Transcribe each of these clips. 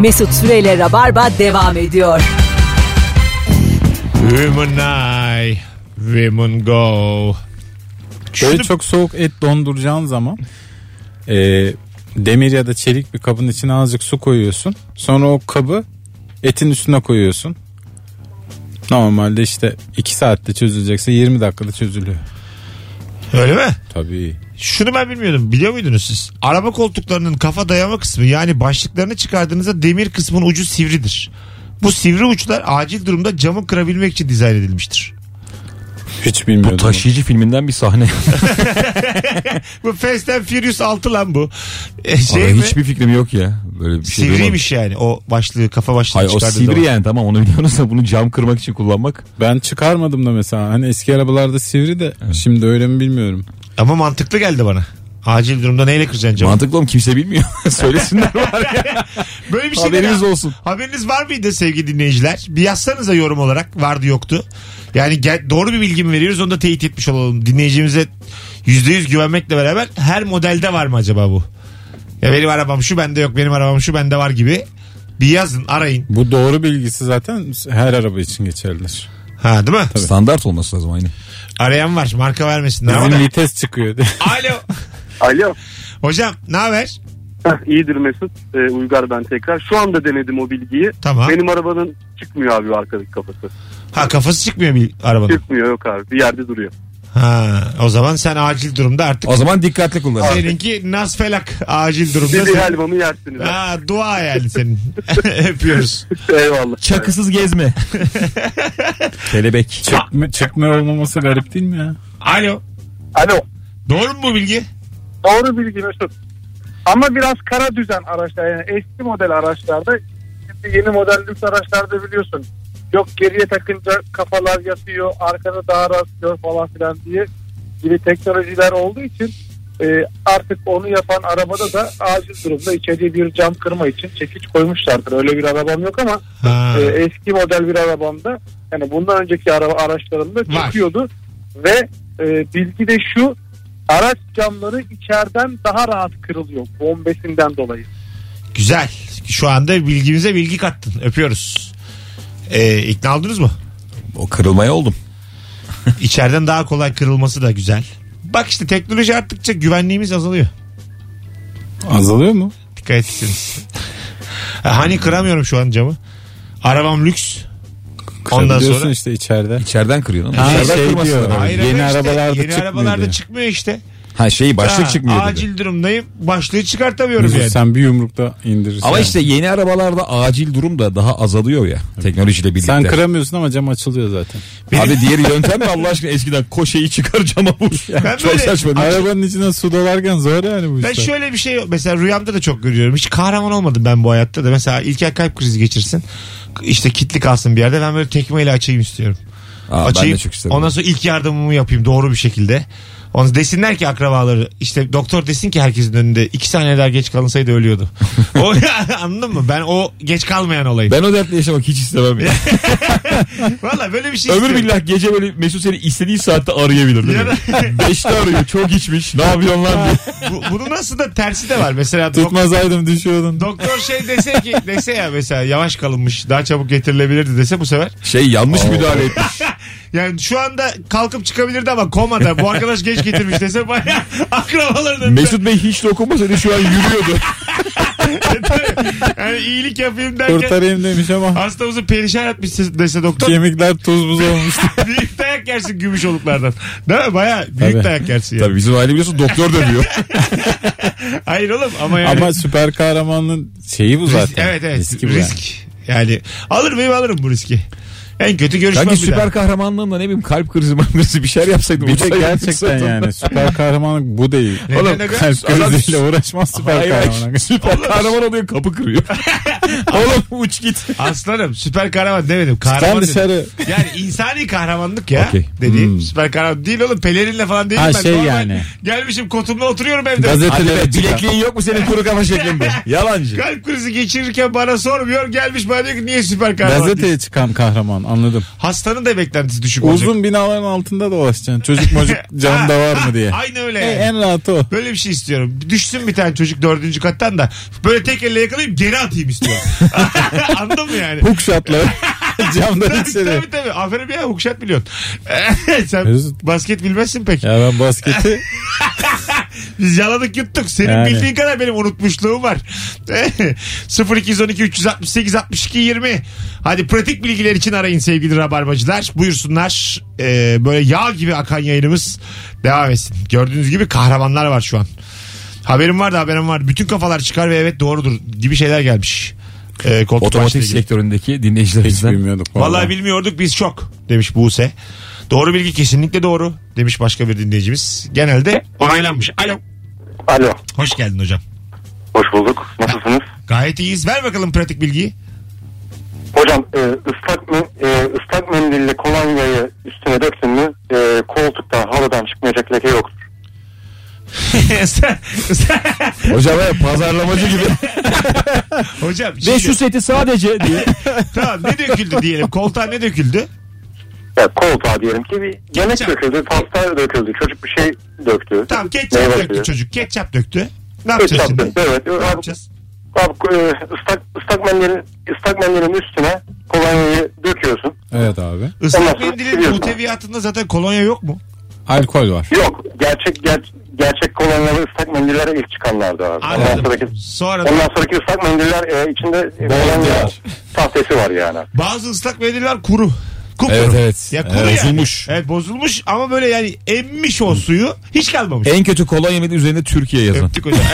Mesut Süreyle Rabarba devam ediyor. Women I, women go. Böyle çok soğuk et donduracağın zaman e, demir ya da çelik bir kabın içine azıcık su koyuyorsun. Sonra o kabı etin üstüne koyuyorsun. Normalde işte 2 saatte çözülecekse 20 dakikada çözülüyor. Öyle mi? Tabii. Şunu ben bilmiyordum. Biliyor muydunuz siz? Araba koltuklarının kafa dayama kısmı yani başlıklarını çıkardığınızda demir kısmın ucu sivridir. Bu sivri uçlar acil durumda camı kırabilmek için dizayn edilmiştir. Hiç bilmiyordum. Bu taşıyıcı filminden bir sahne. Bu Fast and Furious 6 lan bu. E, şey Abi mi? hiçbir fikrim yok ya. Böyle bir şey duymadım. Sivriymiş yani o başlığı kafa başlığı Hayır o sivri zaman. yani tamam onu biliyoruz da bunu cam kırmak için kullanmak. Ben çıkarmadım da mesela. Hani eski arabalarda sivri de şimdi öyle mi bilmiyorum. Ama mantıklı geldi bana. Acil durumda neyle kıracaksın camı? Mantıklı oğlum kimse bilmiyor. Söylesinler var ya. Böyle bir şey Haberiniz de- olsun. Haberiniz var mıydı sevgili dinleyiciler? Bir yazsanıza yorum olarak vardı yoktu. Yani gel- doğru bir bilgi mi veriyoruz onu da teyit etmiş olalım. Dinleyicimize %100 güvenmekle beraber her modelde var mı acaba bu? Ya benim arabam şu bende yok benim arabam şu bende var gibi. Bir yazın arayın. Bu doğru bilgisi zaten her araba için geçerlidir. Ha değil mi? Standart olması lazım aynı. Arayan var marka vermesinler ama. Bizim vites çıkıyor. Alo. Alo. Hocam ne haber? Heh, İyidir Mesut. Ee, Uygar ben tekrar. Şu anda denedim o bilgiyi. Tamam. Benim arabanın çıkmıyor abi arkadaki kafası. Ha kafası çıkmıyor bir arabanın. Çıkmıyor yok abi. Bir yerde duruyor. Ha o zaman sen acil durumda artık O zaman dikkatli kullan. seninki nas felak acil durumda. Dedi sen- helvamı yersiniz. Ha dua yani senin. Öpüyoruz. Eyvallah. Çakısız gezme. Kelebek. Çıkma, çıkmıyor olmaması garip değil mi ya? Alo. Alo. Doğru mu bu bilgi? Doğru bilgi Mesut. Ama biraz kara düzen araçlar yani eski model araçlarda şimdi yeni model lüks araçlarda biliyorsun yok geriye takınca kafalar yatıyor arkada daha rahat gör falan filan diye gibi teknolojiler olduğu için e, artık onu yapan arabada da acil durumda içeriye bir cam kırma için çekiç koymuşlardır. Öyle bir arabam yok ama Ha. e, eski model bir arabamda yani bundan önceki araba araçlarımda çıkıyordu ve e, bilgi de şu araç camları içeriden daha rahat kırılıyor bombesinden dolayı. Güzel. Şu anda bilgimize bilgi kattın. Öpüyoruz. Ee, ikna oldunuz mu? O kırılmaya oldum. İçeriden daha kolay kırılması da güzel. Bak işte teknoloji arttıkça güvenliğimiz azalıyor. Azalıyor mu? Dikkat etsiniz. Ha, hani kıramıyorum şu an camı. Arabam lüks. Ondan sonra işte içeride. İçeriden kırıyor. Ha, şey kırması diyor. Hayır Yeni işte, arabalarda yeni çıkmıyor arabalarda diyor. çıkmıyor işte. Ha şeyi başlık Ha, çıkmıyor dedi. Acil durumdayım. Başlığı çıkartamıyorum Mesut yani. sen bir yumrukta indirirsin. Ama işte yeni arabalarda acil durum da daha azalıyor ya teknolojiyle birlikte. sen kıramıyorsun ama cam açılıyor zaten. Abi diğeri yöntem mi Allah aşkına eskiden koşeyi çıkar cama vur. Ben Çok böyle- saçma. değil mi? Arabanın içine su dolarken zor yani bu Ben işler. şöyle bir şey mesela rüyamda da çok görüyorum. Hiç kahraman olmadım ben bu hayatta da. Mesela İlker kalp krizi geçirsin. İşte kitli kalsın bir yerde. Ben böyle tekmeyle açayım istiyorum. Aa, ben açayım. de çok isterim. Ondan sonra ilk yardımımı yapayım doğru bir şekilde. Onu desinler ki akrabaları işte doktor desin ki herkesin önünde iki saniye daha geç kalınsaydı ölüyordu. o anladın mı? Ben o geç kalmayan olayım. Ben o dertle yaşamak hiç istemem ya. Valla böyle bir şey Ömür istiyorum. billah gece böyle Mesut seni istediği saatte arayabilir Ya mi? Beşte arıyor çok içmiş ne yapıyorsun lan diye. Bu, bunun nasıl da tersi de var. Mesela dok- Tutmasaydım düşüyordun. doktor şey dese ki dese ya mesela yavaş kalınmış daha çabuk getirilebilirdi dese bu sefer Şey yanlış müdahale etmiş. Yani şu anda kalkıp çıkabilirdi ama komada bu arkadaş geç getirmiş dese bayağı akrabaların önünde. Mesut Bey hiç dokunmasaydı şu an yürüyordu. yani iyilik yapayım derken Kurtarayım demiş ama hastamızı perişan etmiş dese doktor. kemikler tuz buz olmuştu. büyük dayak yersin gümüş oluklardan. Değil mi? Baya büyük Tabii. dayak yersin yani. Tabii bizim aile biliyorsun doktor dövüyor. Hayır oğlum ama yani. ama süper kahramanın şeyi bu zaten. evet evet Riski bu risk. yani. Yani. alır mıyım alırım bu riski. En kötü görüşmem Sanki bir daha. süper kahramanlığında ne bileyim kalp krizi krizi bir şeyler yapsaydın. Bir de gerçekten yani süper kahramanlık bu değil. Neden Oğlum, aga? Kalp Adam- kriziyle uğraşmaz süper Hayır, hayır. kahraman. süper kahraman oluyor kapı kırıyor. Oğlum uç git. Aslanım süper kahraman demedim. Kahraman Sen dedim. dışarı. Yani insani kahramanlık ya Okey. dediğim. Hmm. Süper kahraman değil oğlum pelerinle falan değilim Ha, ben. şey Normal yani. Gelmişim kotumla oturuyorum evde. Hadi Gazetelere be çıkar. bilekliğin yok mu senin kuru kafa şeklinde? Yalancı. Kalp krizi geçirirken bana sormuyor. Gelmiş bana diyor ki niye süper kahraman Gazeteye çıkan kahraman anladım. Hastanın da beklentisi düşük olacak. Uzun binaların altında dolaşacaksın. Çocuk mocuk camda var mı diye. Aynı öyle E, en rahatı o. Böyle bir şey istiyorum. Düşsün bir tane çocuk dördüncü kattan da böyle tek elle yakalayıp geri atayım istiyorum. Anladın mı yani? Hook shot'la camdan tabii, içeri. tabii tabii. Aferin ya hukşat biliyorsun. Sen basket bilmezsin pek. Ya ben basketi Biz yaladık yuttuk. Senin Yani. bildiğin kadar benim unutmuşluğum var. 0212 368 62 20. Hadi pratik bilgiler için arayın sevgili rabarbacılar. Buyursunlar. Ee, böyle yağ gibi akan yayınımız devam etsin. Gördüğünüz gibi kahramanlar var şu an. Haberim var da haberim var. Bütün kafalar çıkar ve evet doğrudur gibi şeyler gelmiş. Ee, Otomotiv sektöründeki hiç dinleyicilerimizden. bilmiyorduk. Vallahi bilmiyorduk biz şok demiş Buse. Doğru bilgi kesinlikle doğru demiş başka bir dinleyicimiz. Genelde onaylanmış. Alo. Alo. Hoş geldin hocam. Hoş bulduk. Nasılsınız? Gayet iyiyiz. Ver bakalım pratik bilgiyi. Hocam e, ıslak, men, e, ıslak mendille kolonyayı üstüne döktün mü e, koltuktan halıdan çıkmayacak leke yoktur. Hocam evet, pazarlamacı gibi. hocam şimdi, 500 seti sadece diye. tamam ne döküldü diyelim. Koltuğa ne döküldü? Ya koltuğa diyelim ki bir yemek Ketçap. döküldü, pasta döküldü, çocuk bir şey döktü. Tamam ketçap Meyve döktü suyu. çocuk. Ketçap döktü. Ne yapacağız Ketçap şimdi? döktü, evet. Ne Abi, yapacağız? abi, e, ıslak, ıslak, mendilin, ıslak mendilin üstüne kolonyayı döküyorsun. Evet abi. Ondan Islak sonra mendilin siliyorsun. muhteviyatında zaten kolonya yok mu? Alkol var. Yok gerçek ger, gerçek kolonyalı ıslak mendiller ilk çıkanlardı abi. Ondan Anladım. sonraki, Sonra da ondan sonraki ıslak mendiller e, içinde kolonya tahtesi var yani. bazı ıslak mendiller kuru. Kupkuru. Evet, evet. Ya kuru yani. bozulmuş. Evet bozulmuş ama böyle yani emmiş o suyu hiç kalmamış. en kötü kolonya mendili üzerinde Türkiye yazan. Öptük hocam.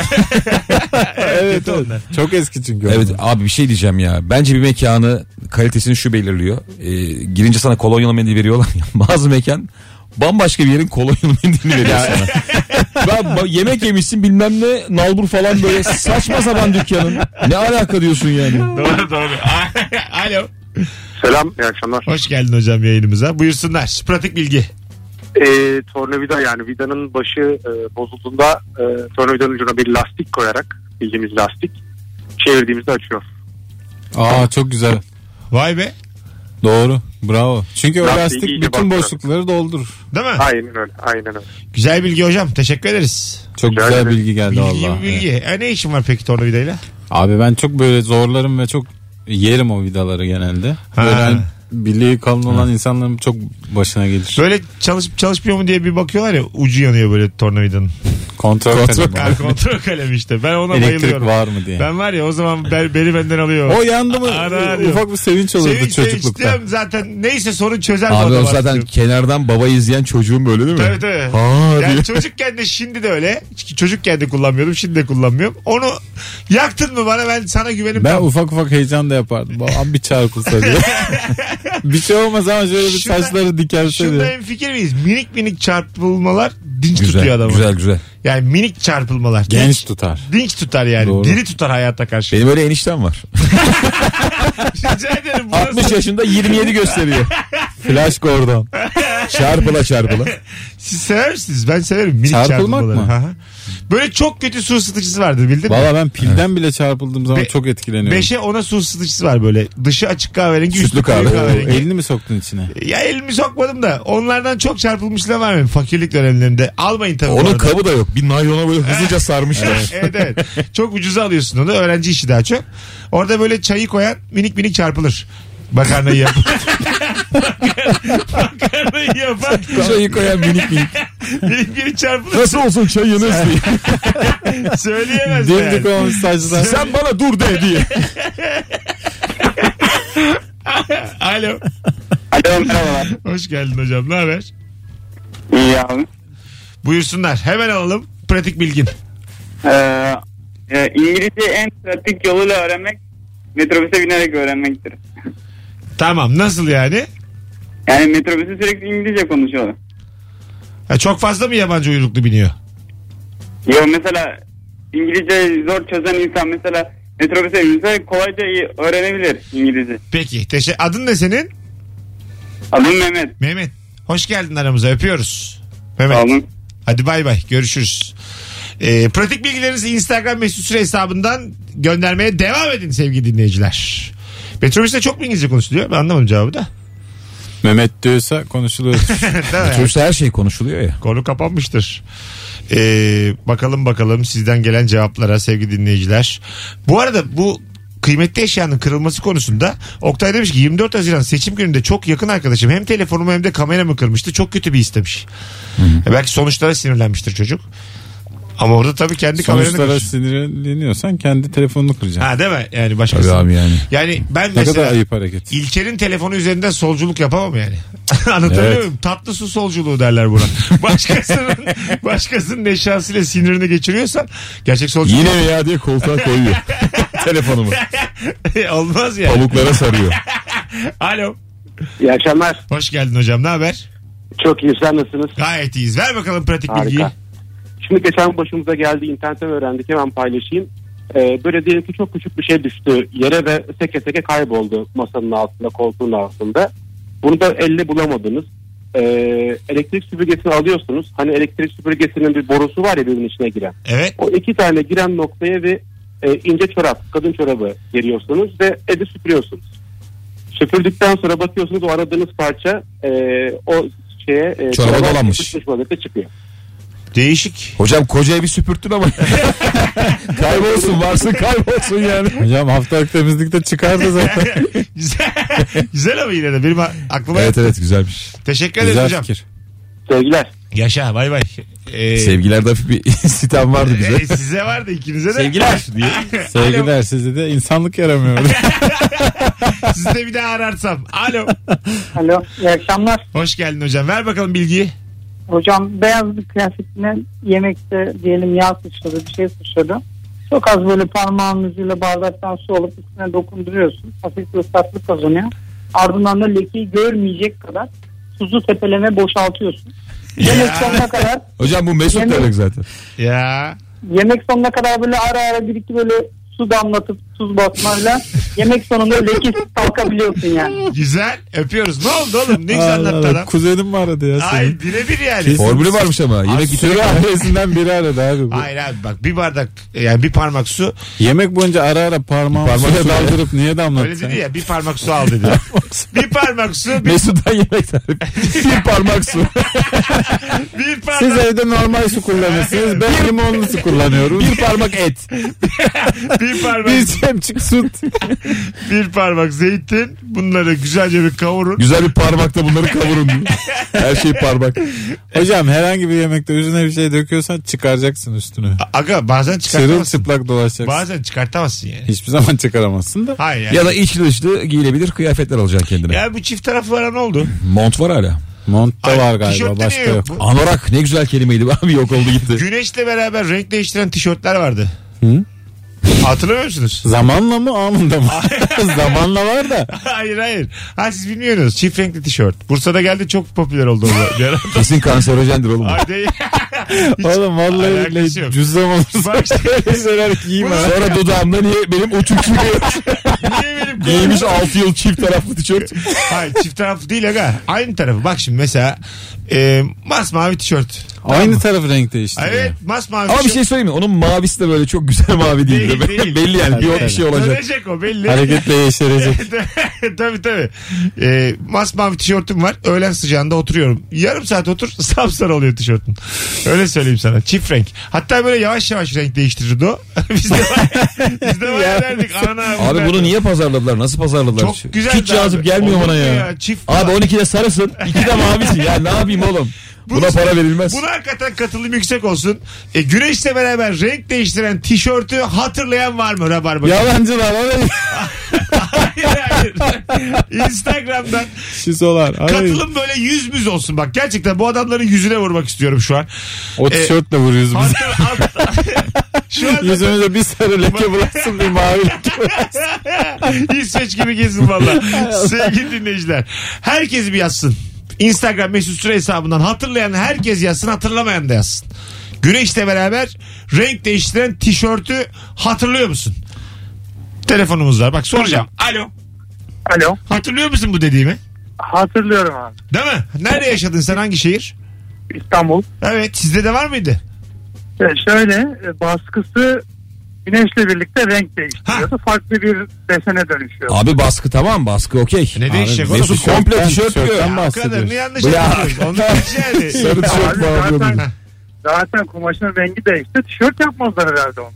Evet, evet. onlar. Çok eski çünkü. Evet abi bir şey diyeceğim ya. Bence bir mekanı kalitesini şu belirliyor. Ee, girince sana kolonyalı mendil veriyorlar ya. Bazı mekan bambaşka bir yerin kolonyalı mendilini veriyor sana. ben yemek yemişsin bilmem ne nalbur falan böyle saçma sapan dükkanın. Ne alaka diyorsun yani? doğru doğru. Alo. Selam iyi akşamlar. Hoş geldin hocam yayınımıza. Buyursunlar. Pratik bilgi. e, tornavida yani vidanın başı e, bozulduğunda e, tornavidanın ucuna bir lastik koyarak bildiğimiz lastik çevirdiğimizde açıyor. Aa çok güzel. Vay be. Doğru. Bravo. Çünkü o Lastiği lastik iyice bütün bastırın. boşlukları doldurur. Değil mi? Aynen öyle aynen öyle. Güzel bilgi hocam. Teşekkür ederiz. Çok Rica güzel ederim. bilgi geldi Bilgi valla. bilgi. E, ne işin var peki tornavidayla? Abi ben çok böyle zorlarım ve çok yerim o vidaları genelde. Ha. Böyle bileği kalın olan insanların çok başına gelir. Böyle çalışıp çalışmıyor mu diye bir bakıyorlar ya ucu yanıyor böyle tornavidanın. Kontrol, Kontrol kalemi. Kontrol kalemi işte. Ben ona Elektrik bayılıyorum. var mı diye. Ben var ya o zaman ben, beni benden alıyor. O yandı mı Ara arıyor. ufak bir sevinç olurdu Sevinç sevinç çocuklukta. diyorum zaten neyse sorun çözer Abi o zaten kenardan baba izleyen çocuğun böyle değil mi? Tabii tabii. Ha Yani diye. çocukken de şimdi de öyle. Çocukken de kullanmıyordum şimdi de kullanmıyorum. Onu yaktın mı bana ben sana güvenim Ben tam. ufak ufak heyecan da yapardım. Babam bir çarpılsa diye. bir şey olmaz ama şöyle bir Şunda- saçları dikerse Şunda en fikir miyiz? Minik minik çarpılmalar dinç tutuyor Güzel, adamı. güzel güzel. Yani minik çarpılmalar. Genç Dinç, tutar. dinç tutar yani. Doğru. Diri tutar hayata karşı. Benim öyle eniştem var. Rica ederim. burası- 60 yaşında 27 gösteriyor. Flash Gordon. Çarpıla çarpıla. Siz sever misiniz? Ben severim minik Çarpılmak çarpılmaları. mı? Böyle çok kötü su ısıtıcısı vardır bildin mi? Valla ben pilden bile çarpıldığım zaman Be- çok etkileniyorum. Beşe ona su ısıtıcısı var böyle. Dışı açık kahverengi, Sütlü üstü kahve. Oo, kahverengi. elini mi soktun içine? Ya elimi sokmadım da onlardan çok çarpılmışlar var benim fakirlik dönemlerinde. Almayın tabii bu Onun arada. kabı da yok. Bir naylona böyle hızlıca sarmışlar. evet evet. Çok ucuza alıyorsun onu. Öğrenci işi daha çok. Orada böyle çayı koyan minik minik çarpılır. Makarnayı yap. Makarnayı yapan Çayı koyan minik minik. minik minik çarpılır. Nasıl olsun çayınız diye. Söyleyemez Dimdik yani. olmuş saçlar. Sen bana dur de diye. Alo. Alo merhabalar. Hoş geldin hocam. Ne haber? İyi abi. Buyursunlar. Hemen alalım. Pratik bilgin. Ee, e, İngilizce en pratik yoluyla öğrenmek metrobüse binerek öğrenmektir. Tamam. Nasıl yani? Yani metrobüsü sürekli İngilizce konuşuyorlar. Ha, çok fazla mı yabancı uyruklu biniyor? Ya mesela İngilizce zor çözen insan mesela metrobüse binse kolayca öğrenebilir İngilizce. Peki. Teşe Adın ne senin? Adım Mehmet. Mehmet. Hoş geldin aramıza. Öpüyoruz. Mehmet. Sağ olun. Hadi bay bay. Görüşürüz. Ee, pratik bilgilerinizi Instagram mesut süre hesabından göndermeye devam edin sevgili dinleyiciler. Metrobüste çok mu İngilizce konuşuluyor? Ben anlamadım cevabı da. Mehmet diyorsa konuşuluyor. Sonuçta her şey konuşuluyor ya. Konu kapanmıştır. Ee, bakalım bakalım sizden gelen cevaplara sevgili dinleyiciler. Bu arada bu kıymetli eşyanın kırılması konusunda Oktay demiş ki 24 Haziran seçim gününde çok yakın arkadaşım hem telefonumu hem de kameramı kırmıştı. Çok kötü bir istemiş. E belki sonuçlara sinirlenmiştir çocuk. Ama orada tabii kendi kameranı Sonuçlara kır. sinirleniyorsan kendi telefonunu kıracaksın. Ha değil mi? Yani Tabii başkası. abi yani. Yani ben Ne mesela kadar ayıp hareket. İlker'in telefonu üzerinden solculuk yapamam yani. Anlatabiliyor Evet. muyum? Tatlı su solculuğu derler buna. Başkasının, başkasının eşyasıyla sinirini geçiriyorsan gerçek solculuk Yine mi ya diye koltuğa koyuyor. Telefonumu. olmaz yani. Pamuklara sarıyor. Alo. İyi akşamlar. Hoş geldin hocam ne haber? Çok iyi. Sen nasılsınız? Gayet iyiyiz. Ver bakalım pratik bilgiyi. Şimdi geçen başımıza geldi internetten öğrendik hemen paylaşayım. Ee, böyle diyelim ki çok küçük bir şey düştü yere ve seke seke kayboldu masanın altında koltuğun altında. Bunu da elle bulamadınız. Ee, elektrik süpürgesini alıyorsunuz. Hani elektrik süpürgesinin bir borusu var ya birbirinin içine giren. Evet. O iki tane giren noktaya bir e, ince çorap, kadın çorabı geriyorsunuz ve evi süpürüyorsunuz. Süpürdükten sonra bakıyorsunuz o aradığınız parça e, o şeye e, Çoraba dolanmış. yapışmış vaziyette çıkıyor. Değişik. Hocam koca evi süpürttün ama. kaybolsun varsın kaybolsun yani. Hocam haftalık temizlikte çıkardı zaten. güzel. güzel ama yine de benim aklıma Evet evet güzelmiş. Teşekkür ederiz Güzel hocam. fikir. Sevgiler. Yaşa bay bay. Ee, Sevgilerde hafif bir sitem vardı bize. e, size vardı ikinize de. Sevgiler diye. Sevgiler size de insanlık yaramıyor. Sizi de bir daha ararsam. Alo. Alo iyi akşamlar. Hoş geldin hocam. Ver bakalım bilgiyi. Hocam beyaz bir kıyafetine yemekte diyelim yağ sıçradı bir şey sıçradı. Çok az böyle parmağın ucuyla bardaktan su alıp üstüne dokunduruyorsun. Hafif bir ıslaklık kazanıyor. Ardından da lekeyi görmeyecek kadar tuzu tepeleme boşaltıyorsun. Yemek sonuna kadar Hocam bu Mesut Yemin- demek zaten. Ya. yemek sonuna kadar böyle ara ara bir iki böyle su damlatıp tuz basmayla yemek sonunda lekesiz kalkabiliyorsun yani. Güzel. Öpüyoruz. Ne oldu oğlum? Ne güzel anlattı adam. Kuzenim mi aradı ya Ay senin? birebir yani. Kesin. Formülü varmış ama. Yemek Sürü bitirene ailesinden biri aradı abi. Bu. Hayır abi bak bir bardak yani bir parmak su Yemek boyunca ara ara parmağımı Parmak suya su ya. daldırıp niye öyle damlattın? dedi ya bir parmak su al dedi. bir parmak su bir, Mesut'tan yemek tarifi. bir parmak su. bir parmak Siz evde normal su kullanırsınız. Ben limonlu su kullanıyorum. bir parmak et. bir parmak Bir çemçik süt. bir parmak zeytin bunları güzelce bir kavurun. Güzel bir parmakta bunları kavurun. diyor. Her şey parmak. Hocam herhangi bir yemekte üzerine bir şey döküyorsan çıkaracaksın üstünü. Aga bazen çıkartamazsın. Sırılçıplak dolaşacaksın. Bazen çıkartamazsın yani. Hiçbir zaman çıkaramazsın da. Hayır yani. Ya da içli dışlı giyilebilir kıyafetler alacaksın kendine. Ya bu çift taraflara ne oldu? Mont var hala. Mont da var galiba başka yok. yok? Anorak ne güzel kelimeydi abi yok oldu gitti. Güneşle beraber renk değiştiren tişörtler vardı. Hı? Hatırlamıyor musunuz? Zamanla mı anında mı? Zamanla var da. hayır hayır. Ha siz bilmiyorsunuz. Çift renkli tişört. Bursa'da geldi çok popüler oldu. o bir ara. Kesin kanserojendir oğlum. Ay değil. Oğlum vallahi alakası yok. cüzdan olursa Bak işte. öyle şeyler giyme. ha. Sonra dudağımda niye benim uçuk çıkıyor. Niye benim Giymiş 6 yıl çift taraflı tişört. Hayır çift taraflı değil aga. Aynı tarafı. Bak şimdi mesela e, masmavi tişört. Aynı taraf renk değiştiriyor. Evet masmavi Ama bir tişört. şey söyleyeyim mi? Onun mavisi de böyle çok güzel mavi değil. Değil, de. değil. Belli yani bir, Tabii, bir şey olacak. Dönecek o belli. Hareketle yeşerecek. tabii tabii. E, masmavi tişörtüm var. Öğlen sıcağında oturuyorum. Yarım saat otur sapsarı oluyor tişörtün. Öyle söyleyeyim sana. Çift renk. Hatta böyle yavaş yavaş renk değiştirirdi o. biz de biz de var ya derdik. Ana, Abi bunu niye pazarladılar? Nasıl pazarladılar? Çok güzel. Hiç cazip gelmiyor bana ya. Çift Abi 12'de sarısın, 2'de mavisin. Ya ne yapayım oğlum? Buna para verilmez. Buna hakikaten katılım yüksek olsun. E, güneşle beraber renk değiştiren tişörtü hatırlayan var mı Rabarba? Yalancılar hayır hayır. Instagram'dan şisolar. Ay. katılım böyle yüz müz olsun bak. Gerçekten bu adamların yüzüne vurmak istiyorum şu an. O tişörtle vuruyoruz biz. Şu anda Yüzümüze bir sarı leke bulasın bir mavi leke. İsveç gibi gezin valla. Sevgili dinleyiciler. Herkes bir yazsın. Instagram mesut süre hesabından hatırlayan herkes yazsın hatırlamayan da yazsın. Güneşle beraber renk değiştiren tişörtü hatırlıyor musun? Telefonumuz var. Bak soracağım. Alo. Alo. Hatırlıyor musun bu dediğimi? Hatırlıyorum abi. Değil mi? Nerede yaşadın sen? Hangi şehir? İstanbul. Evet. Sizde de var mıydı? E, şöyle e, baskısı güneşle birlikte renk değiştiriyordu. Farklı bir desene dönüşüyordu. Abi baskı tamam baskı okey. Ne değişecek oğlum? Mesut komple tişört diyor. tişörtten bahsediyoruz. kadarını yanlış ya. yapıyoruz. Ondan yani. Sarı tişört Abi bağlıyordum. zaten, zaten kumaşın rengi değişti. Tişört yapmazlar herhalde onu.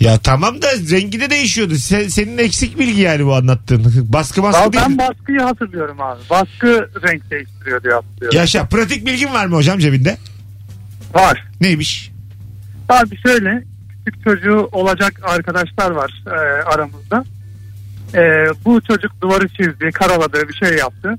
Ya tamam da rengi de değişiyordu. Sen- senin eksik bilgi yani bu anlattığın. Baskı baskı Abi değil. ben baskıyı hatırlıyorum abi. Baskı renk değiştiriyor diye hatırlıyorum. Yaşa. Pratik bilgin var mı hocam cebinde? Var. Neymiş? Abi şöyle küçük çocuğu olacak arkadaşlar var e, aramızda. E, bu çocuk duvarı çizdi, karaladı, bir şey yaptı.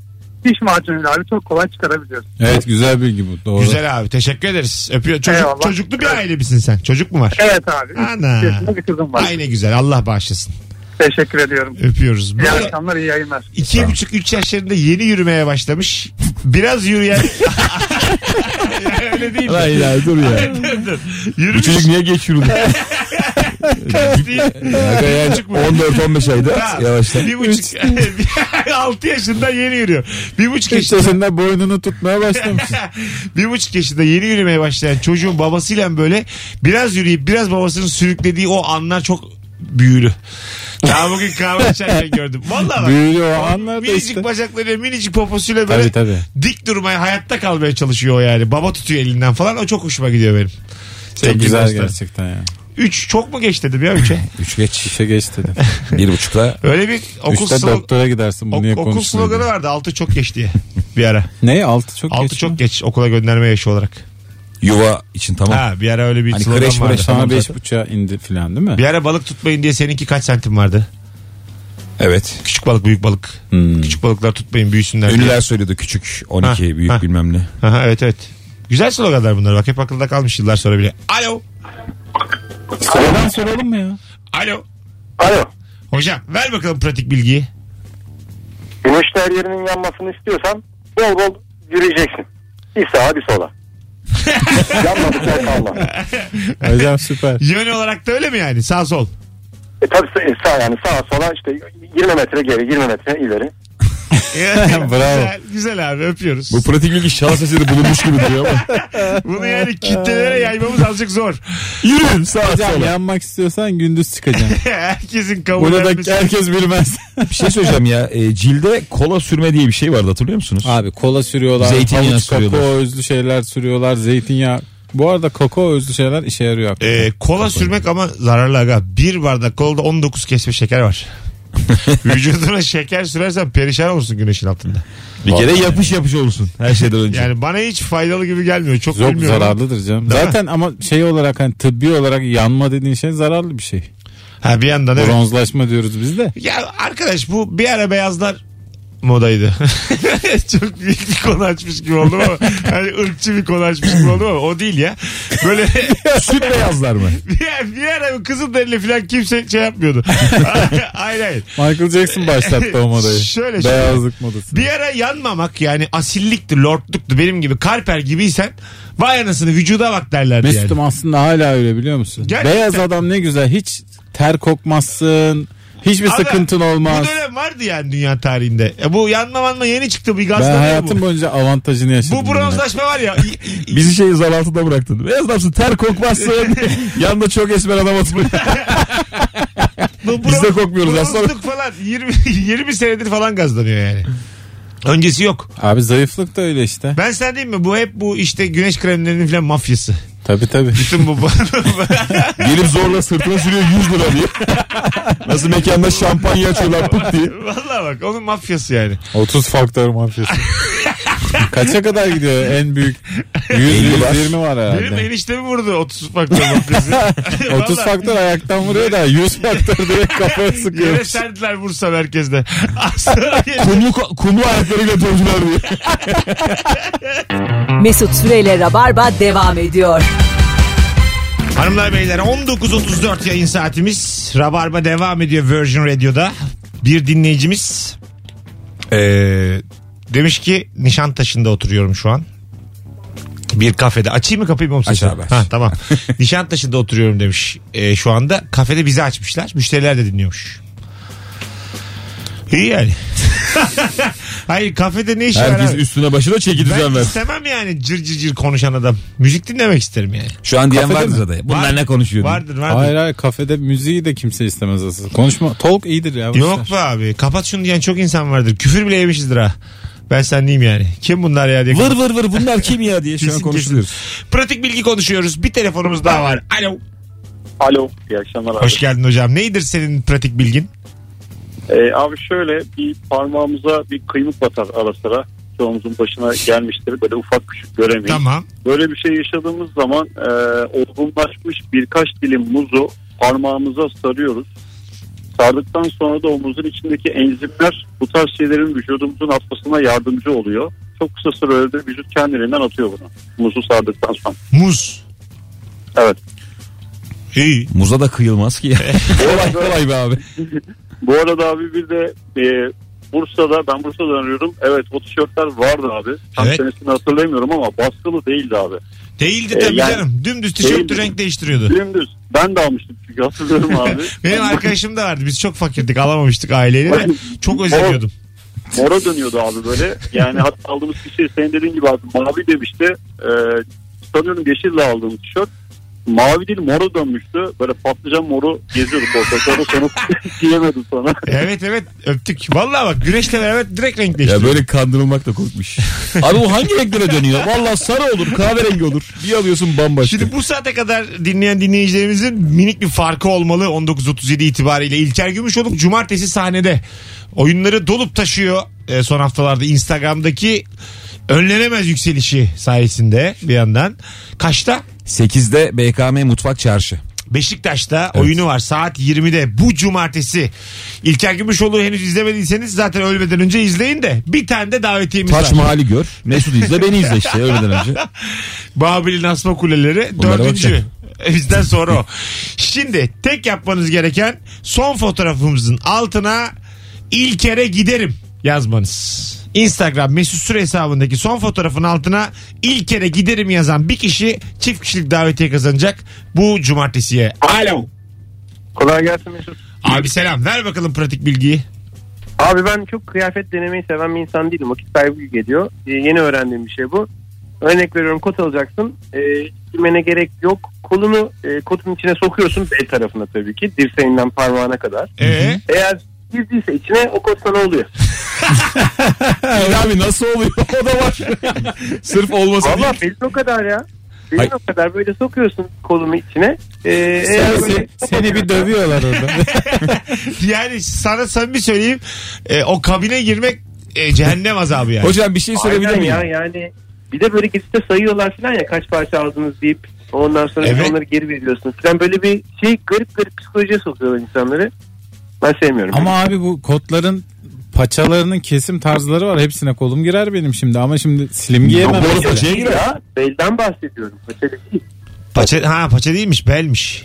Diş macunuyla abi çok kolay çıkarabiliyorsun. Evet güzel bilgi bu doğru. Güzel abi. Teşekkür ederiz. Öpüyor. Çocuk, Eyvallah. çocuklu bir aile misin sen? Çocuk mu var? Evet abi. Ana. yaşında bir kızım var. Ay ne güzel. Allah bağışlasın. Teşekkür ediyorum. Öpüyoruz. İyi Böyle akşamlar, iyi yayınlar. iki buçuk üç yaşlarında yeni yürümeye başlamış. Biraz yürüyen. Öyle değil mi? Lan ya dur ya. Dur, dur. Bu Yürümüş. çocuk niye geç yürüdü? Yani 14-15 ayda yavaştan. Bir buçuk. Altı yaşında yeni yürüyor. Bir buçuk yaşında. yaşında boynunu tutmaya başlamış. bir buçuk yaşında yeni yürümeye başlayan çocuğun babasıyla böyle biraz yürüyüp biraz babasının sürüklediği o anlar çok büyülü. Daha bugün kahve içerken gördüm. Vallahi bak. Büyülü o anlarda Minicik işte. bacaklarıyla minicik poposuyla böyle Tabii tabii. dik durmaya hayatta kalmaya çalışıyor o yani. Baba tutuyor elinden falan o çok hoşuma gidiyor benim. Çok güzel gerçekten ya. 3 çok mu geç dedim ya 3'e? 3 geç. İşe geç dedim. Bir buçukta. Öyle bir okul, Üçte slog- doktora gidersin bunu ok- okul konuşmuyor sloganı diye. vardı 6 çok geç diye bir ara. Ne? Altı çok 6 geç. çok mi? geç okula gönderme yaşı olarak. Yuva için tamam. Ha bir ara öyle bir Hani slogan kreş vardı. beş zaten. buçuğa indi filan değil mi? Bir ara balık tutmayın diye seninki kaç santim vardı? Evet. Küçük balık büyük balık. Hmm. Küçük balıklar tutmayın büyüsünler. diye. Ünlüler söylüyordu küçük 12 Ha, büyük ha. bilmem ne. Aha, evet evet. Güzel sloganlar bunlar. Bak hep akılda kalmış yıllar sonra bile. Alo. Sıradan soralım mı ya? Alo. Alo. Hocam ver bakalım pratik bilgiyi. Güneşte her yerinin yanmasını istiyorsan bol bol yürüyeceksin. Bir sağa bir sola. Yanmadık yer kalmaz. Hocam süper. Yön olarak da öyle mi yani? Sağ sol. E tabii sağ, sağ yani sağa sola işte 20 metre geri 20 metre ileri. Bravo. Güzel, güzel abi öpüyoruz. Bu pratik bilgi şahıs eseri bulunmuş gibi duruyor ama. Bunu yani kitlelere yaymamız azıcık zor. Yürüyün sağa Hocam sola. yanmak istiyorsan gündüz çıkacaksın. Herkesin kabul Bunu da etmesi. herkes bilmez. Bir şey söyleyeceğim ya. E, cilde kola sürme diye bir şey vardı hatırlıyor musunuz? Abi kola sürüyorlar. Zeytinyağı havuç, sürüyorlar. kakao özlü şeyler sürüyorlar. Zeytinyağı. Bu arada kakao özlü şeyler işe yarıyor. hakikaten. Ee, kola sürmek ama zararlı aga. Bir bardak kolda 19 kesme şeker var. Vücuduna şeker sürersen perişan olursun güneşin altında. Bir kere yapış yapış olursun her şeyden önce. Yani bana hiç faydalı gibi gelmiyor. Çok Çok bilmiyorum. zararlıdır canım. Değil mi? Zaten ama şey olarak hani tıbbi olarak yanma dediğin şey zararlı bir şey. Ha bir yandan evet. Bronzlaşma diyoruz biz de. Ya arkadaş bu bir ara beyazlar modaydı. Çok büyük bir konu açmış gibi oldum ama hani ırkçı bir konu açmış gibi oldum ama o değil ya. Böyle Süt beyazlar mı? bir, bir ara kızıl derili falan kimse şey yapmıyordu. hayır hayır. Michael Jackson başlattı o modayı. Şöyle. Beyazlık modası. Bir ara yanmamak yani asillikti, lordluktu benim gibi karper gibiysen vay anasını vücuda bak derlerdi Mesut'um yani. aslında hala öyle biliyor musun? Gerçekten. Beyaz adam ne güzel. Hiç ter kokmazsın. Hiçbir Aga, sıkıntın olmaz. Bu dönem vardı yani dünya tarihinde. E bu yanma manma yeni çıktı bir Ben gazlama hayatım bu. boyunca avantajını yaşadım. Bu bronzlaşma var ya. Bizi şeyi zar altında bıraktın. Beyaz adamsın ter kokmazsın. Yanında çok esmer adam oturuyor. Biz de kokmuyoruz aslında. falan 20, 20 senedir falan gazlanıyor yani. Öncesi yok. Abi zayıflık da öyle işte. Ben sen diyeyim mi? Bu hep bu işte güneş kremlerinin falan mafyası. Tabii tabii. Bütün bu. Gelip zorla sırtına sürüyor 100 lira diye. Nasıl mekanda şampanya açıyorlar pıt diye. Vallahi bak onun mafyası yani. 30 faktör mafyası. Kaça kadar gidiyor en büyük? 100 50 var. 120 var Benim herhalde. eniştemi vurdu 30 faktör mafyası. 30 Vallahi. faktör ayaktan vuruyor da 100 faktör direkt kafaya Yere sıkıyor. serdiler vursa merkezde. Sonra geldi. Kumlu, kumlu ayaklarıyla dövdüler diye. Mesut Süreyle Rabarba devam ediyor. Hanımlar beyler 19.34 yayın saatimiz. Rabarba devam ediyor Virgin Radio'da. Bir dinleyicimiz eee, demiş ki Nişantaşı'nda oturuyorum şu an. Bir kafede. Açayım mı kapıyı mı? Aç abi. Ha, tamam. Nişantaşı'nda oturuyorum demiş eee, şu anda. Kafede bizi açmışlar. Müşteriler de dinliyormuş. İyi yani. Hayır kafede ne işi var Herkes abi? üstüne başına çeki Ben düzen ver. istemem yani cır cır cır konuşan adam. Müzik dinlemek isterim yani. Şu an diyen Kafede vardır mi? da. Bunlar Var- ne konuşuyor? diye. Vardır vardır. Hayır hayır kafede müziği de kimse istemez aslında. Konuşma talk iyidir ya. boş Yok be abi kapat şunu diyen çok insan vardır. Küfür bile yemişizdir ha. Ben sen diyeyim yani. Kim bunlar ya diye. Vır vır vır bunlar kim ya diye şu an Kesin, konuşuluyoruz. Pratik bilgi konuşuyoruz. Bir telefonumuz daha var. Alo. Alo. İyi akşamlar abi. Hoş geldin hocam. Neydir senin pratik bilgin? Ee, abi şöyle bir parmağımıza bir kıymık batar ara sıra. Çoğumuzun başına gelmiştir. Böyle ufak küçük göremeyiz. Tamam. Böyle bir şey yaşadığımız zaman e, olgunlaşmış birkaç dilim muzu parmağımıza sarıyoruz. Sardıktan sonra da o muzun içindeki enzimler bu tarz şeylerin vücudumuzun atmasına yardımcı oluyor. Çok kısa sürede vücut kendiliğinden atıyor bunu. Muzu sardıktan sonra. Muz. Evet. İyi. Muza da kıyılmaz ki ya. kolay kolay be abi. Bu arada abi bir de e, Bursa'da ben Bursa'dan arıyorum. Evet o tişörtler vardı abi. Tam Evet. senesini hatırlamıyorum ama baskılı değildi abi. Değildi Ee, tabii yani- canım. Dümdüz tişörtü Değildi. renk değiştiriyordu. Dümdüz. Ben de almıştım çünkü hatırlıyorum abi. Benim arkadaşım da vardı. Biz çok fakirdik alamamıştık aileyle de. Çok özeniyordum. Mora dönüyordu abi böyle. Yani hatta aldığımız kişi senin dediğin gibi abi mavi demişti. Ee, sanıyorum yeşille aldığım tişört. Mavi değil mora dönmüştü. Böyle patlıcan moru geziyorduk orada. Sonra sonra giyemedim sonra. Evet evet öptük. Vallahi bak güneşle beraber direkt renk Ya böyle kandırılmak da korkmuş. Abi bu hangi renklere dönüyor? Valla sarı olur, kahverengi olur. Bir alıyorsun bambaşka. Şimdi bu saate kadar dinleyen dinleyicilerimizin minik bir farkı olmalı 19.37 itibariyle. İlker Gümüşoluk cumartesi sahnede oyunları dolup taşıyor e, son haftalarda Instagram'daki önlenemez yükselişi sayesinde bir yandan. Kaçta? 8'de BKM Mutfak Çarşı. Beşiktaş'ta oyunu var saat 20'de bu cumartesi. İlker Gümüşoğlu henüz izlemediyseniz zaten ölmeden önce izleyin de bir tane de davetiyemiz Taç var. Mahalli gör. Mesut izle beni izle işte öğleden önce. Babil'in asma kuleleri Bunlara dördüncü. bakacağım. Bizden sonra o. Şimdi tek yapmanız gereken son fotoğrafımızın altına İlker'e giderim yazmanız. Instagram mesut süre hesabındaki son fotoğrafın altına İlker'e giderim yazan bir kişi çift kişilik davetiye kazanacak bu cumartesiye. Alo. Kolay gelsin Mesut. Abi selam ver bakalım pratik bilgiyi. Abi ben çok kıyafet denemeyi seven bir insan değilim. Vakit kaybı geliyor. Ee, yeni öğrendiğim bir şey bu. Örnek veriyorum kot alacaksın. Ee, giymene gerek yok. Kolunu e, kotun içine sokuyorsun. B tarafına tabii ki. Dirseğinden parmağına kadar. Ee? Eğer girdiyse içine o kot sana oluyor. abi nasıl oluyor? O da var. Sırf olması Valla değil. belli o kadar ya. Belli Hayır. o kadar böyle sokuyorsun kolunu içine. Ee, Seni, eğer böyle- seni bir dövüyorlar orada. Yani sana samimi söyleyeyim e, o kabine girmek e, cehennem azabı yani. Hocam bir şey sorabilir Aynen miyim? ya yani bir de böyle gidip de sayıyorlar falan ya kaç parça aldınız deyip ondan sonra Evet. onları geri veriyorsun falan böyle bir şey garip garip psikolojiye sokuyorlar insanları. Ben sevmiyorum. Ama abi bu kotların paçalarının kesim tarzları var. Hepsine kolum girer benim şimdi ama şimdi slim giyemem. Yok, mesela. paça değil ya. Belden bahsediyorum. Paça değil. Paça, ha paça değilmiş belmiş.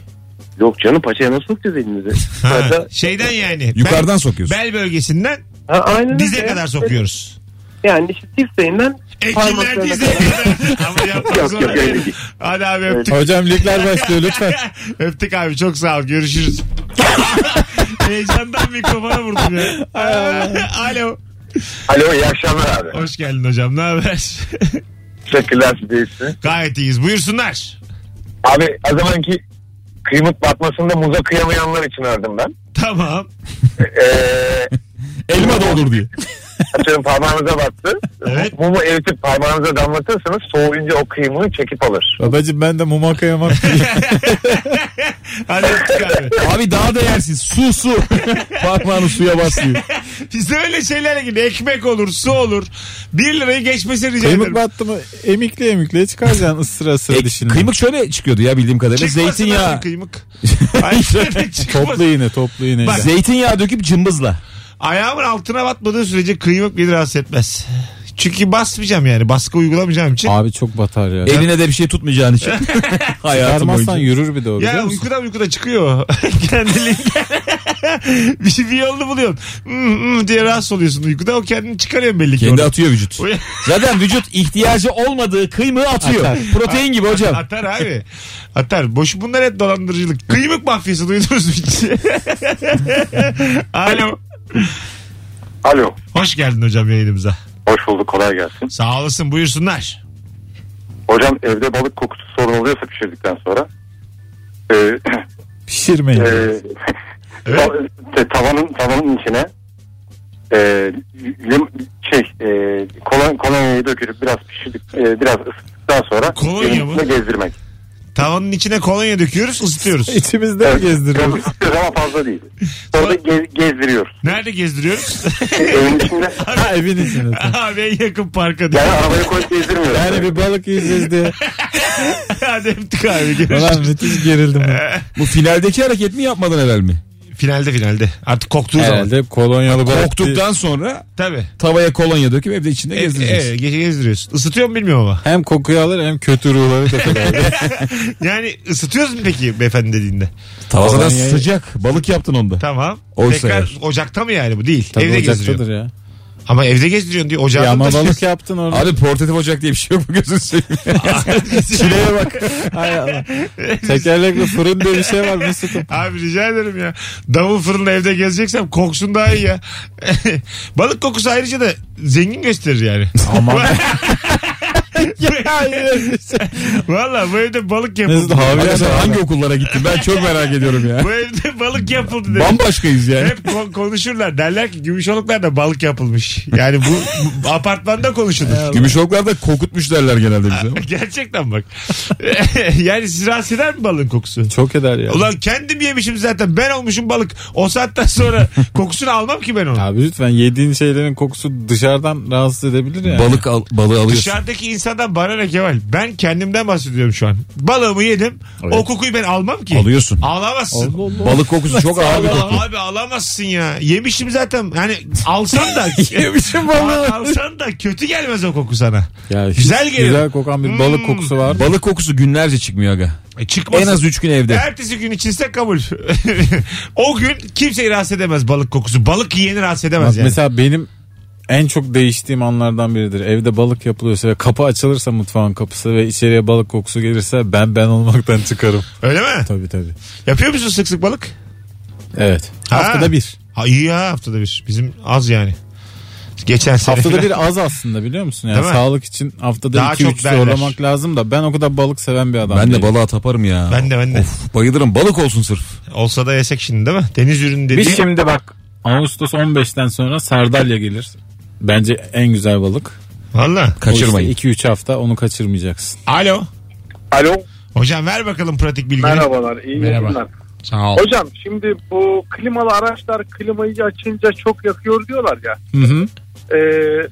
Yok canım paçaya nasıl sokacağız elimizi? Paça- şeyden yani. Yukarıdan bel, sokuyorsun. Bel bölgesinden Ha, aynen dize öyle. kadar sokuyoruz. Yani işte dirseğinden. Ama yapmak Yok, yok, öyle değil. Hadi abi öptük. Hocam ligler başlıyor lütfen. öptük abi çok sağ ol görüşürüz. Heyecandan mikrofona vurdum ya. Alo. Alo iyi akşamlar abi. Hoş geldin hocam ne haber? Teşekkürler size iyisi. Gayet iyiyiz buyursunlar. Abi o zamanki kıymık batmasında muza kıyamayanlar için aradım ben. Tamam. Ee, Elma doldur diye. atıyorum parmağınıza battı. Evet. Mumu eritip parmağınıza damlatırsanız soğuyunca o kıymığı çekip alır. Babacım ben de muma kıyamam. öptük abi. Abi daha değersiz. Su su. Parmağını suya basıyor. Bizde öyle şeyler gibi ekmek olur su olur. Bir lirayı geçmesi rica Kıymık ederim. battı mı emikli emikli çıkaracaksın ısıra ısıra E, dişini. kıymık şöyle çıkıyordu ya bildiğim kadarıyla. Çıkmasın Zeytinyağı. abi kıymık. Hayır, çıkmasın. Toplu iğne toplu iğne. Bak, Zeytinyağı döküp cımbızla. Ayağımın altına batmadığı sürece kıymık beni rahatsız etmez. Çünkü basmayacağım yani. Baskı uygulamayacağım için. Abi çok batar ya. Eline de bir şey tutmayacağın için. Hayatım Çıkarmazsan boyunca. yürür bir de o biliyor Ya musun? uykuda uykuda çıkıyor. Kendiliğinden. bir, bir yolunu buluyorsun. Hmm, hmm diye rahatsız oluyorsun uykuda. O kendini çıkarıyor belli ki. Kendi orada. atıyor vücut. Zaten vücut ihtiyacı olmadığı kıymığı atıyor. Atar. Protein gibi hocam. Atar abi. Atar. Boş bunlar hep dolandırıcılık. Kıymık mafyası duydunuz mu hiç? Alo. Alo. Hoş geldin hocam yayınımıza. Hoş bulduk kolay gelsin. Sağ olasın buyursunlar. Hocam evde balık kokusu sorun oluyorsa pişirdikten sonra e, Pişirmeyin. e, Evet. ta- tavanın tavanın içine e, lim, şey e, kolon, kolonyayı dökülüp biraz pişirdik e, biraz ısıttıktan sonra Kolonya mı? gezdirmek. Tavanın içine kolonya döküyoruz ısıtıyoruz. İçimizde mi gezdiriyoruz? ısıtıyoruz ama fazla değil. Sonra da ge- gezdiriyoruz. Nerede gezdiriyoruz? Evin içinde ha evin içinde. Abi en yakın parka diyor. yani arabaya koyup gezdirmiyoruz. Yani bir balık yiyeceğiz diye. Hadi öptük abi Ulan görüşürüz. müthiş gerildim. ben. Bu finaldeki hareket mi yapmadın evvel mi? Finalde finalde. Artık koktuğu zaman. Herhalde kolonyalı balık. Koktuktan sonra Tabii. tavaya kolonya döküp evde içinde E, gezdireceğiz. e, gece gezdiriyorsun. Isıtıyor mu bilmiyorum ama. Hem kokuyu alır hem kötü ruhları tepeler. Yani ısıtıyoruz mu peki beyefendi dediğinde? Tavada Kolonyayı- sıcak. Balık yaptın onda. Tamam. Oysa Tekrar eğer. ocakta mı yani bu değil? Tabii evde gezdiriyorsun. ya. Ama evde gezdiriyorsun diyor. Ocağında Ya ama balık yaptın orada. Abi portatif ocak diye bir şey yok mu gözünü seveyim. Çileye bak. Hay Allah. Tekerlekli fırın diye bir şey var Mesut'um. Abi rica ederim ya. Davul fırında evde gezeceksem koksun daha iyi ya. Balık kokusu ayrıca da zengin gösterir yani. Aman. Valla bu evde balık yapıldı. Abi sen ya. hangi okullara gittin? Ben çok merak ediyorum ya. bu evde balık yapıldı dedim. Bambaşkayız yani. Hep ko- konuşurlar. Derler ki Gümüşoluklar'da balık yapılmış. Yani bu, bu apartmanda konuşulur. Gümüşoluklarda kokutmuş derler genelde bize. Gerçekten bak. yani sizi rahatsız eder mi balığın kokusu? Çok eder ya. Ulan kendim yemişim zaten. Ben olmuşum balık. O saatten sonra kokusunu almam ki ben onu. Abi lütfen yediğin şeylerin kokusu dışarıdan rahatsız edebilir ya. Balık al, balığı alıyorsun. Dışarıdaki insandan bana ne Kemal? Ben kendimden bahsediyorum şu an. Balığımı yedim. Evet. O kokuyu ben almam ki. Alıyorsun. Alamazsın. Allah Allah. Balık kokusu çok ağır bir koku. Abi alamazsın ya. Yemişim zaten. Yani alsan da. Yemişim balığı. alsan da kötü gelmez o koku sana. Ya Güzel gelir. Güzel kokan bir balık Hmm. kokusu var. Balık kokusu günlerce çıkmıyor aga. E çıkmasın. En az 3 gün evde. Ertesi gün içilse kabul. o gün kimseyi rahatsız edemez balık kokusu. Balık yiyeni rahatsız edemez Bak yani. Mesela benim en çok değiştiğim anlardan biridir. Evde balık yapılıyorsa ve kapı açılırsa mutfağın kapısı ve içeriye balık kokusu gelirse ben ben olmaktan çıkarım. Öyle mi? Tabii tabii. Yapıyor musun sık sık balık? Evet. Ha. Haftada bir. Ha, iyi ya haftada bir. Bizim az yani. Geçen sene Haftada falan- bir az aslında biliyor musun? Yani Değil mi? sağlık için haftada Daha 2 çok 3 derler. zorlamak lazım da ben o kadar balık seven bir adam Ben de değilim. balığa taparım ya. Ben de ben de. Of bayılırım balık olsun sırf. Olsa da yesek şimdi değil mi? Deniz ürünü dediğin. Biz şimdi bak Ağustos 15'ten sonra sardalya gelir. Bence en güzel balık. Valla. Kaçırmayın. 2-3 hafta onu kaçırmayacaksın. Alo. Alo Hocam ver bakalım pratik bilgini. merhabalar iyi Merhaba. yayınlar. Sağ ol. Hocam şimdi bu klimalı araçlar klimayı açınca çok yakıyor diyorlar ya. Hı hı. Ee,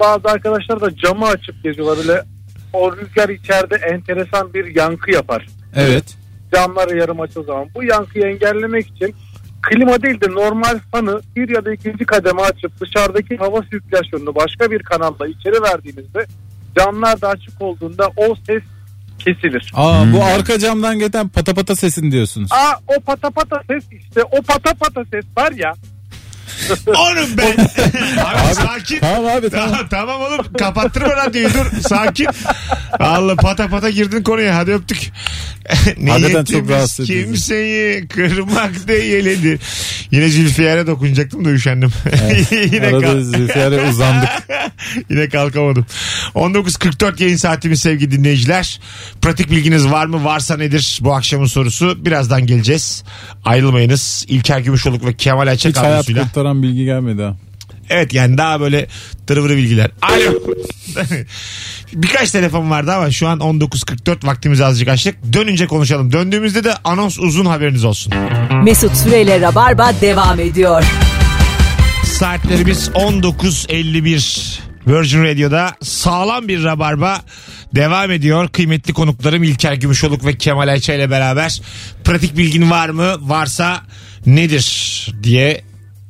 bazı arkadaşlar da camı açıp geziyorlar böyle o rüzgar içeride enteresan bir yankı yapar. Evet. Camları yarım açıldığı zaman. Bu yankıyı engellemek için klima değil de normal fanı bir ya da ikinci kademe açıp dışarıdaki hava sirkülasyonunu başka bir kanalla içeri verdiğinizde camlar da açık olduğunda o ses kesilir. Aa Hmm. bu arka camdan gelen pata pata sesin diyorsunuz. Aa o pata pata ses işte o pata pata ses var ya Oğlum ben. abi, sakin. Tamam abi tamam. Tamam, tamam oğlum kapattırma radyoyu dur sakin. Allah pata pata girdin konuya hadi öptük. Hakikaten çok rahatsız edici. Kimseyi kırmak değildir. Yine Zülfiyar'a dokunacaktım da üşendim. Yine, Arada kal- Zülfiyar'a uzandık. Yine kalkamadım. 19.44 yayın saatimiz sevgili dinleyiciler. Pratik bilginiz var mı? Varsa nedir bu akşamın sorusu? Birazdan geleceğiz. Ayrılmayınız. İlker Gümüşoluk ve Kemal Ayçek Hiç hayat kadrosuyla. kurtaran bilgi gelmedi ha. Evet yani daha böyle tırvırı bilgiler. Alo. Birkaç telefon vardı ama şu an 19.44 vaktimizi azıcık açtık. Dönünce konuşalım. Döndüğümüzde de anons uzun haberiniz olsun. Mesut Süreyle Rabarba devam ediyor. Saatlerimiz 19.51. Virgin Radio'da sağlam bir rabarba devam ediyor. Kıymetli konuklarım İlker Gümüşoluk ve Kemal Ayça ile beraber pratik bilgin var mı? Varsa nedir diye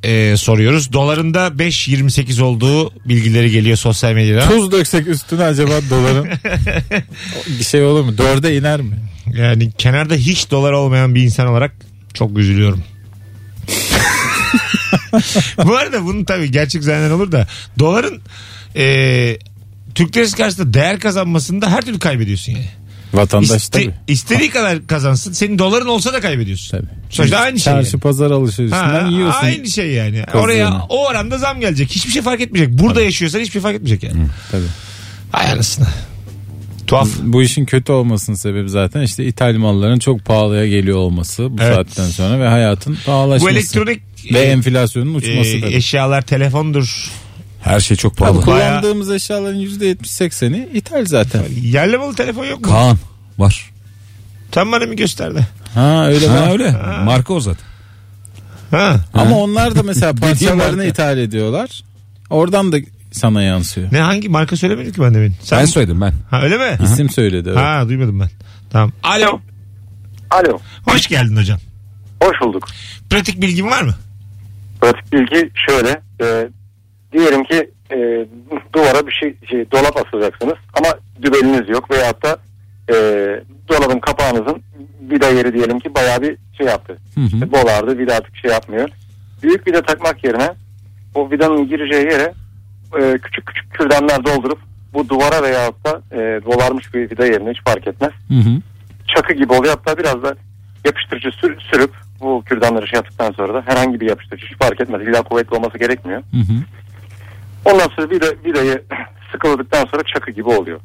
e, soruyoruz. Dolarında 5.28 olduğu bilgileri geliyor sosyal medyada. Tuz döksek üstüne acaba doların bir şey olur mu? Dörde iner mi? Yani kenarda hiç dolar olmayan bir insan olarak çok üzülüyorum. Bu arada bunun tabii gerçek zanneden olur da doların e, Türk lirası karşısında değer kazanmasında her türlü kaybediyorsun yani. Vatandaş İste- tabii. istediği kadar kazansın. Senin doların olsa da kaybediyorsun. Tabii. Sonuçta aynı şey. Çarşı yani. pazar alışverişinden Ha, yiyorsun. Aynı şey yani. Kazığını. Oraya o oranda zam gelecek. Hiçbir şey fark etmeyecek. Burada yaşıyorsan hiçbir şey fark etmeyecek yani. Tabii. Hay anasını. Tuhaf. Bu işin kötü olmasının sebebi zaten işte ithal malların çok pahalıya geliyor olması bu Evet. saatten sonra ve hayatın pahalaşması. Bu elektronik ve e, enflasyonun uçması e, tabii. eşyalar telefondur. Her şey çok Tabii pahalı. Bayağı- kullandığımız eşyaların %70-80'i ithal zaten. Yerli malı telefon yok mu? Kaan var. Tam bana mı gösterdi? Ha öyle Ha mi? öyle. Marka o zaten. Ha. Ama onlar da mesela parçalarını ithal ediyorlar. Oradan da sana yansıyor. Ne hangi marka söylemedim ki ben demin. Sen... Ben söyledim ben. Ha öyle mi? İsim söyledi. evet. Ha duymadım ben. Tamam. Alo. Alo. Hoş geldin hocam. Hoş bulduk. Pratik bilgin var mı? Pratik bilgi şöyle. E, diyelim ki e, duvara bir şey, şey dolap asacaksınız ama dübeliniz yok veyahut da e, dolabın kapağınızın vida yeri diyelim ki bayağı bir şey yaptı. Hı hı. İşte bolardı vida artık şey yapmıyor. Büyük vida takmak yerine o vidanın gireceği yere e, küçük küçük kürdanlar doldurup bu duvara veyahut da e, dolarmış bir vida yerine hiç fark etmez. Hı hı. Çakı gibi oluyor hatta biraz da yapıştırıcı sür- sürüp bu kürdanları şey yaptıktan sonra da herhangi bir yapıştırıcı hiç fark etmez. İlla kuvvetli olması gerekmiyor. Hı hı. Ondan sonra vida, vidayı sıkıladıktan sonra çakı gibi oluyor.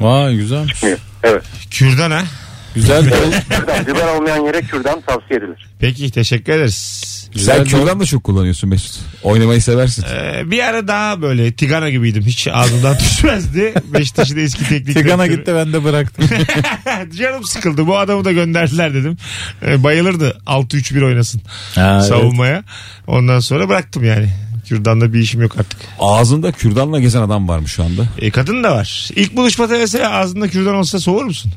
Vay güzel. Çıkmıyor. Evet. Kürdan ha. Güzel bol, Kürdan, kürdan olmayan yere kürdan tavsiye edilir. Peki teşekkür ederiz. Sen güzel kürdan da çok kullanıyorsun Mesut. Oynamayı seversin. Ee, bir ara daha böyle tigana gibiydim. Hiç ağzımdan düşmezdi. Beşiktaş'ın eski teknik Tigana direktörü. gitti ben de bıraktım. Canım sıkıldı. Bu adamı da gönderdiler dedim. Ee, bayılırdı. 6-3-1 oynasın. Ha, evet. savunmaya. Ondan sonra bıraktım yani. Kürdan'da bir işim yok artık. Ağzında kürdanla gezen adam varmış şu anda. E, kadın da var. İlk buluşmada mesela ağzında kürdan olsa soğur musun?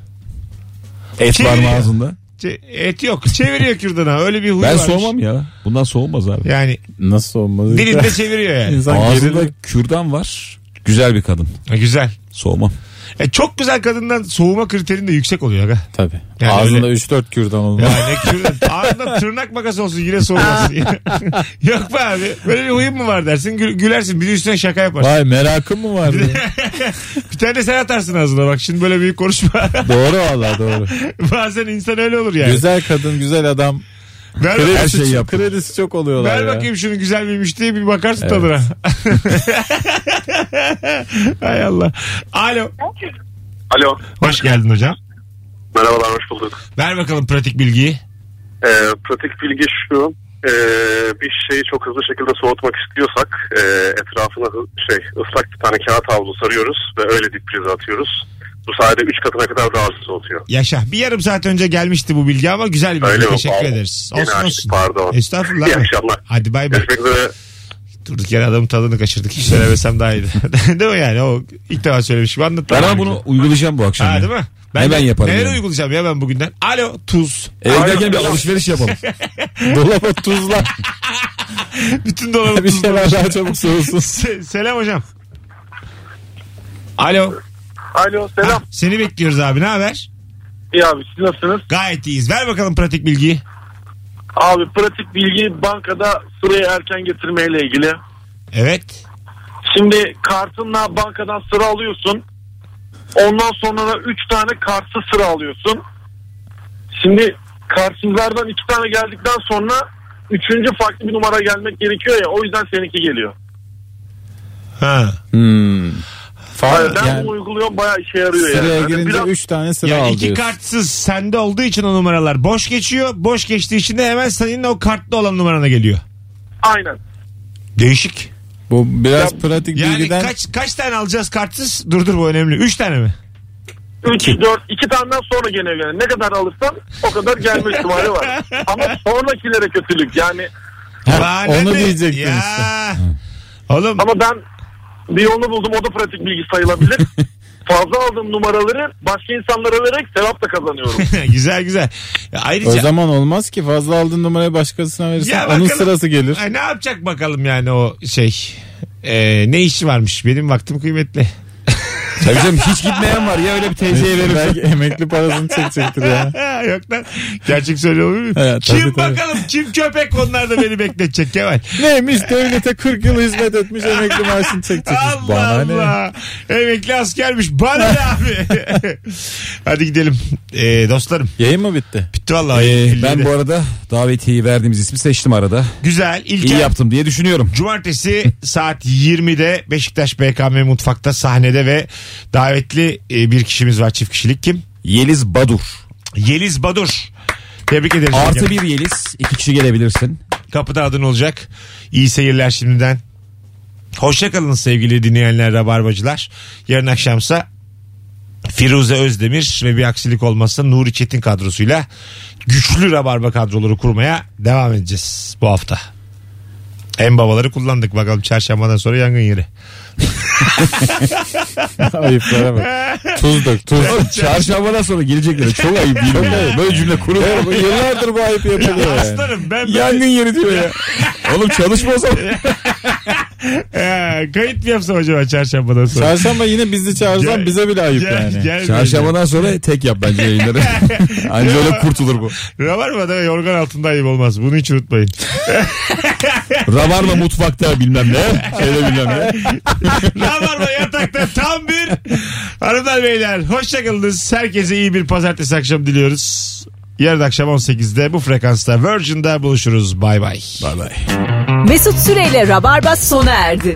Et var mı Çeviriyor. ağzında? Ce- et yok. Çeviriyor kürdana. Öyle bir huy Ben varmış. soğumam ya. Bundan soğumaz abi. Yani Nasıl olmaz? dilinde çeviriyor yani. İnsan Ağzında gerilir. kürdan var. Güzel bir kadın. Ha, Güzel. Soğumam. E, çok güzel kadından soğuma kriterin de yüksek oluyor. Aga. Tabii. Yani Ağzında öyle- 3-4 kürdan olmaz. Ya ne kürdan. Ağzında tırnak makası olsun yine soğumasın. yok be abi. Böyle bir huyum mu var dersin. Gül- gülersin. Bir üstüne şaka yaparsın. Vay merakın mı var? Bir tane de sen atarsın ağzına bak. Şimdi böyle büyük konuşma. doğru valla doğru. Bazen insan öyle olur yani. Güzel kadın güzel adam. Ver, Kredisi, Her şeyi çok- yapar. kredisi çok oluyorlar ver ya. bakayım şunu güzel miymiş diye bir bakarsın Evet. tadına. Hay Allah. Alo. Alo. Hoş geldin hocam. Merhabalar hoş bulduk. Ver bakalım pratik bilgiyi. Ee, pratik bilgi şu. Ee, bir şeyi çok hızlı şekilde soğutmak istiyorsak e, etrafına şey ıslak bir tane kağıt havlu sarıyoruz ve öyle dip prize atıyoruz. Bu sayede 3 katına kadar daha hızlı soğutuyor. Yaşa. Bir yarım saat önce gelmişti bu bilgi ama güzel bir bilgi. Öyle mi? Teşekkür Pardon. ederiz. Yine Olsun açtık, olsun. pardon. Estağfurullah. İyi akşamlar. Hadi bay bay. Görüşmek üzere. Durduk yere adamın tadını kaçırdık. Hiç söylemesem daha iyiydi. değil mi yani? O ilk defa söylemişim. Anlattım. Ben ama bunu uygulayacağım bu akşam. Ha değil mi? Hemen de- yaparım Neler yani. uygulayacağım ya ben bugünden? Alo tuz. Eve giderken bir alışveriş yapalım. Dolaba tuzla. Bütün dolabı bir tuz şeyler daha çabuk soğusun. Se- Selam hocam. Alo. Alo selam. Seni bekliyoruz abi. Ne haber? İyi abi siz nasılsınız? Gayet iyiyiz. Ver bakalım pratik bilgiyi. Abi pratik bilgi bankada sırayı erken getirmeyle ilgili. Evet. Şimdi kartınla bankadan sıra alıyorsun. Ondan sonra da 3 tane kartsız sıra alıyorsun. Şimdi kartsızlardan 2 tane geldikten sonra üçüncü farklı bir numara gelmek gerekiyor ya o yüzden seninki geliyor. Ha. Hmm. Yani ben yani bunu uyguluyorum bayağı işe yarıyor yani. sıraya Hani girince biraz- 3 tane sıra Yani iki alıyorsun. kartsız sende olduğu için o numaralar boş geçiyor. Boş geçtiği için de hemen senin o kartlı olan numarana geliyor. Aynen. Değişik. Bu biraz Ya, pratik Yani bilgiden kaç kaç tane alacağız kartsız? Dur dur bu önemli. Üç tane mi? 3, 4, 2 taneden sonra gene yani. Ne kadar alırsan o kadar gelme ihtimali var. Ama sonrakilere kötülük yani. Ha, onu mi? diyecektim ya. işte. Oğlum Ama ben bir yolunu buldum o da pratik bilgi sayılabilir. Fazla aldığım numaraları başka insanlara vererek sevap da kazanıyorum. güzel güzel. Ya ayrıca O zaman olmaz ki fazla aldığın numarayı başkasına verirsen Ya onun sırası gelir. Ay, ne yapacak bakalım yani o şey. Ee, ne işi varmış? Benim vaktim kıymetli. Tabii canım hiç gitmeyen var ya öyle bir teyzeye verirsen. Belki emekli parasını çekecektir ya. Yok lan. Gerçek söylüyor muyum? Evet, kim tabii, tabii. bakalım kim köpek onlar da beni bekletecek Kemal. Neymiş devlete 40 yıl hizmet etmiş emekli maaşını çekecekmiş. Allah Bana ne? Allah. Emekli askermiş. Bana ne abi? Hadi gidelim. Ee, dostlarım. Yayın mı bitti? Bitti vallahi. Ee, 57. ben bu arada davetiyeyi verdiğimiz ismi seçtim arada. Güzel. İyi İlker. yaptım diye düşünüyorum. Cumartesi saat 20'de Beşiktaş BKM Mutfak'ta sahnede ve davetli e, bir kişimiz var çift kişilik. Kim? Yeliz Badur. Yeliz Badur. Tebrik ederiz. Artı Şekerim. bir Yeliz. iki kişi gelebilirsin. Kapıda adın olacak. İyi seyirler şimdiden. Hoşçakalın sevgili dinleyenler, rabarbacılar. Yarın akşamsa Firuze Özdemir ve bir aksilik olmazsa Nuri Çetin kadrosuyla güçlü rabarba kadroları kurmaya devam edeceğiz bu hafta. En babaları kullandık bakalım çarşambadan sonra yangın yeri. Ayıplara bak. Tuz dök tuz. Çarşambadan sonra gelecekler. Çok ayıp değil mi? ya? Böyle cümle. Bu Yıllardır bu ayıp yapılıyor yani. Aslanım ben böyle Yangın yeri diyor ya. Oğlum çalışma o zaman. Ee, kayıt mı yapsam acaba çarşambadan sonra? Çarşamba yine bizi çağırsan Gel- bize bile ayıp Gel- yani. gel Çarşambadan sonra tek yap bence yayınları. Anca öyle kurtulur bu. Rabarba'da yorgan altında ayıp olmaz. Bunu hiç unutmayın. Rabarba mutfakta bilmem ne. Şeyde bilmem ne. Rabarba yatakta tam bir hanımlar beyler. Hoşçakalınız. Herkese iyi bir pazartesi akşamı diliyoruz. Yarın akşam 18'de bu frekansta Virgin'de buluşuruz. Bay bay. Bay bay. Mesut Süreyle Rabarba sona erdi.